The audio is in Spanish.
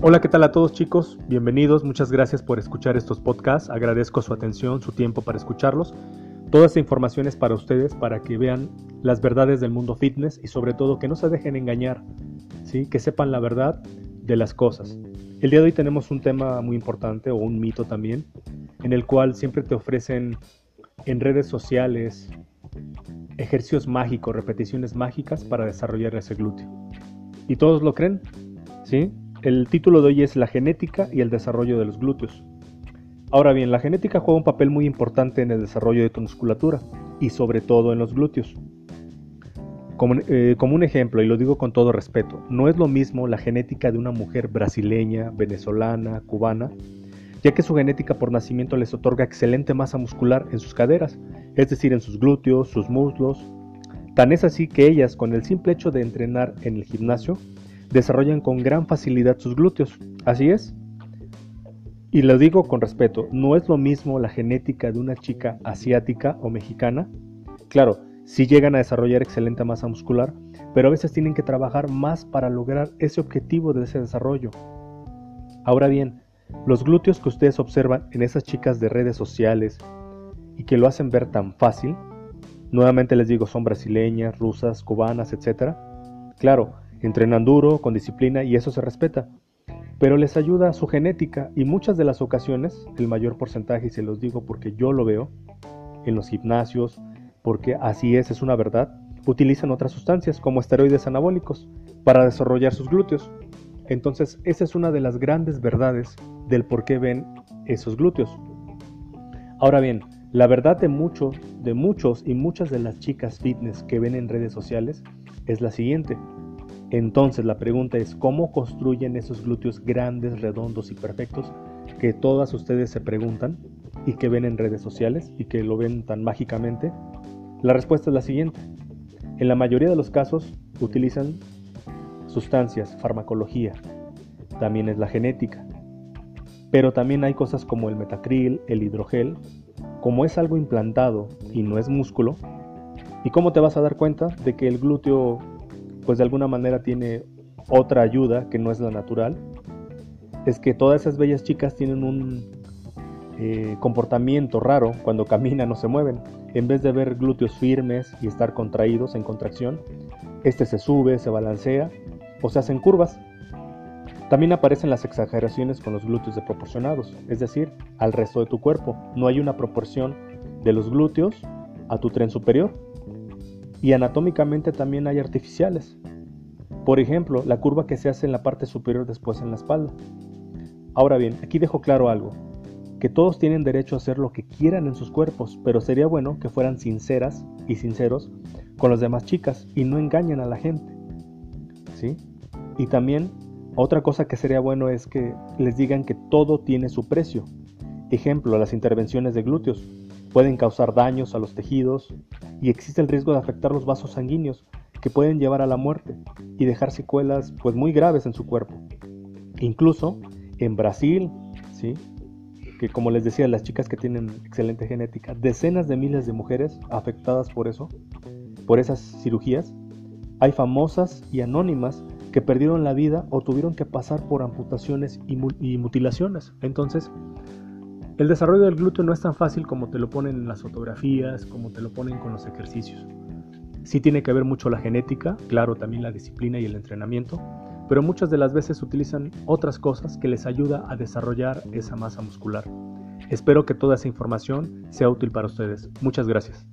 Hola, ¿qué tal a todos chicos? Bienvenidos, muchas gracias por escuchar estos podcasts, agradezco su atención, su tiempo para escucharlos. Toda esta información es para ustedes, para que vean las verdades del mundo fitness y sobre todo que no se dejen engañar, ¿sí? que sepan la verdad de las cosas. El día de hoy tenemos un tema muy importante o un mito también, en el cual siempre te ofrecen en redes sociales ejercicios mágicos, repeticiones mágicas para desarrollar ese glúteo. ¿Y todos lo creen? ¿Sí? El título de hoy es La genética y el desarrollo de los glúteos. Ahora bien, la genética juega un papel muy importante en el desarrollo de tu musculatura y sobre todo en los glúteos. Como, eh, como, un ejemplo, y lo digo con todo respeto, no es lo mismo la genética de una mujer brasileña, venezolana, cubana, ya que su genética por nacimiento les otorga excelente masa muscular en sus caderas, es decir, en sus glúteos, sus muslos. Tan es así que ellas, con el simple hecho de entrenar en el gimnasio, desarrollan con gran facilidad sus glúteos. Así es. Y lo digo con respeto, no es lo mismo la genética de una chica asiática o mexicana. Claro, sí llegan a desarrollar excelente masa muscular, pero a veces tienen que trabajar más para lograr ese objetivo de ese desarrollo. Ahora bien, los glúteos que ustedes observan en esas chicas de redes sociales y que lo hacen ver tan fácil, nuevamente les digo, son brasileñas, rusas, cubanas, etc. Claro, Entrenan duro, con disciplina y eso se respeta. Pero les ayuda su genética y muchas de las ocasiones, el mayor porcentaje, y se los digo porque yo lo veo, en los gimnasios, porque así es, es una verdad, utilizan otras sustancias como esteroides anabólicos para desarrollar sus glúteos. Entonces, esa es una de las grandes verdades del por qué ven esos glúteos. Ahora bien, la verdad de muchos, de muchos y muchas de las chicas fitness que ven en redes sociales es la siguiente. Entonces la pregunta es, ¿cómo construyen esos glúteos grandes, redondos y perfectos que todas ustedes se preguntan y que ven en redes sociales y que lo ven tan mágicamente? La respuesta es la siguiente. En la mayoría de los casos utilizan sustancias, farmacología, también es la genética. Pero también hay cosas como el metacril, el hidrogel, como es algo implantado y no es músculo, ¿y cómo te vas a dar cuenta de que el glúteo pues de alguna manera tiene otra ayuda que no es la natural, es que todas esas bellas chicas tienen un eh, comportamiento raro cuando caminan o se mueven. En vez de ver glúteos firmes y estar contraídos en contracción, este se sube, se balancea o se hacen curvas. También aparecen las exageraciones con los glúteos desproporcionados, es decir, al resto de tu cuerpo. No hay una proporción de los glúteos a tu tren superior y anatómicamente también hay artificiales. Por ejemplo, la curva que se hace en la parte superior después en la espalda. Ahora bien, aquí dejo claro algo, que todos tienen derecho a hacer lo que quieran en sus cuerpos, pero sería bueno que fueran sinceras y sinceros con las demás chicas y no engañen a la gente. ¿Sí? Y también otra cosa que sería bueno es que les digan que todo tiene su precio. Ejemplo, las intervenciones de glúteos pueden causar daños a los tejidos, y existe el riesgo de afectar los vasos sanguíneos que pueden llevar a la muerte y dejar secuelas pues muy graves en su cuerpo. Incluso en Brasil, ¿sí? que como les decía, las chicas que tienen excelente genética, decenas de miles de mujeres afectadas por eso, por esas cirugías, hay famosas y anónimas que perdieron la vida o tuvieron que pasar por amputaciones y, mutilaciones. Entonces, el desarrollo del glúteo no es tan fácil como te lo ponen en las fotografías, como te lo ponen con los ejercicios. Sí tiene que ver mucho la genética, claro, también la disciplina y el entrenamiento, pero muchas de las veces utilizan otras cosas que les ayuda a desarrollar esa masa muscular. Espero que toda esa información sea útil para ustedes. Muchas gracias.